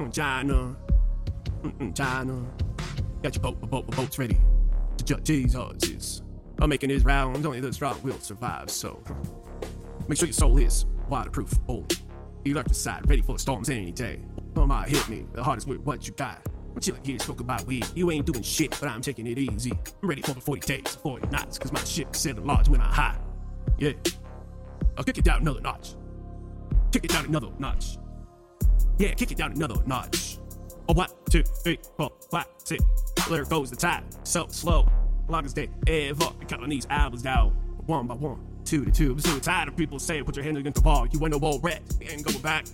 Mm, China. Mm-mm, China. Got your boat, boat, boats ready to judge Jesus. I'm making his rounds, only the strong will survive, so make sure your soul is waterproof. Oh, you left the side, ready for the storms any day. Oh my, hit me, the hardest with what you got. I'm chilling here, spoke about weed. You ain't doing shit, but I'm taking it easy. I'm ready for the 40 days, 40 nights, cause my shit is sailing large when I high. Yeah. I'll kick it down another notch. Kick it down another notch. Yeah, kick it down another notch. One, two, three, four, five, six. There goes the time. So slow. Longest day ever. Counting these albums down. One by one, two to two. I'm so tired of people saying, put your hands against the wall. You ain't no more red. Ain't going back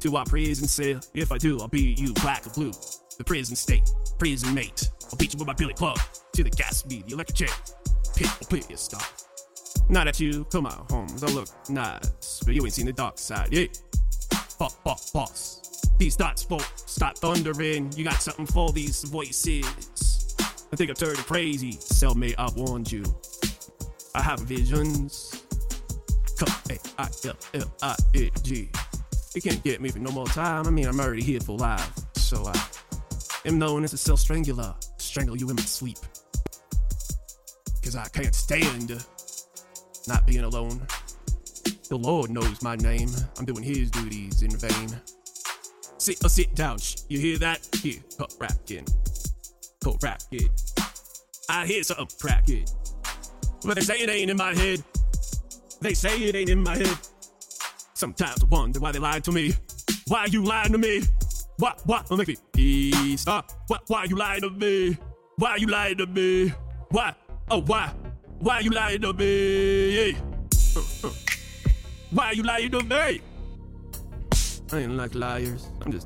to our prison cell. If I do, I'll beat you black or blue. The prison state, prison mate. I'll beat you with my billy club. To the gas speed, the electric chair. Pit will please stop. Not at you, come on, homes. I look nice, but you ain't seen the dark side. Yeah. Boss, boss, boss. These thoughts won't stop thundering. You got something for these voices. I think I'm turning crazy. Cellmate, I warned you. I have visions. Come, A I L L I N G. You can't get me for no more time. I mean, I'm already here for life. So I am known as a self strangler. Strangle you in my sleep. Cause I can't stand not being alone. The Lord knows my name. I'm doing his duties in vain. Sit or sit down. Shh, you hear that? Here, cut racking. Cut racking. I hear something cracking. But they say it ain't in my head. They say it ain't in my head. Sometimes I wonder why they lied to me. Why you lying to me? Why, why, don't make me peace stop. Why, why you lying to me? Why you lying to me? Why? Oh, why? Why you lying to me? Why you lying to me? I ain't like liars. I'm just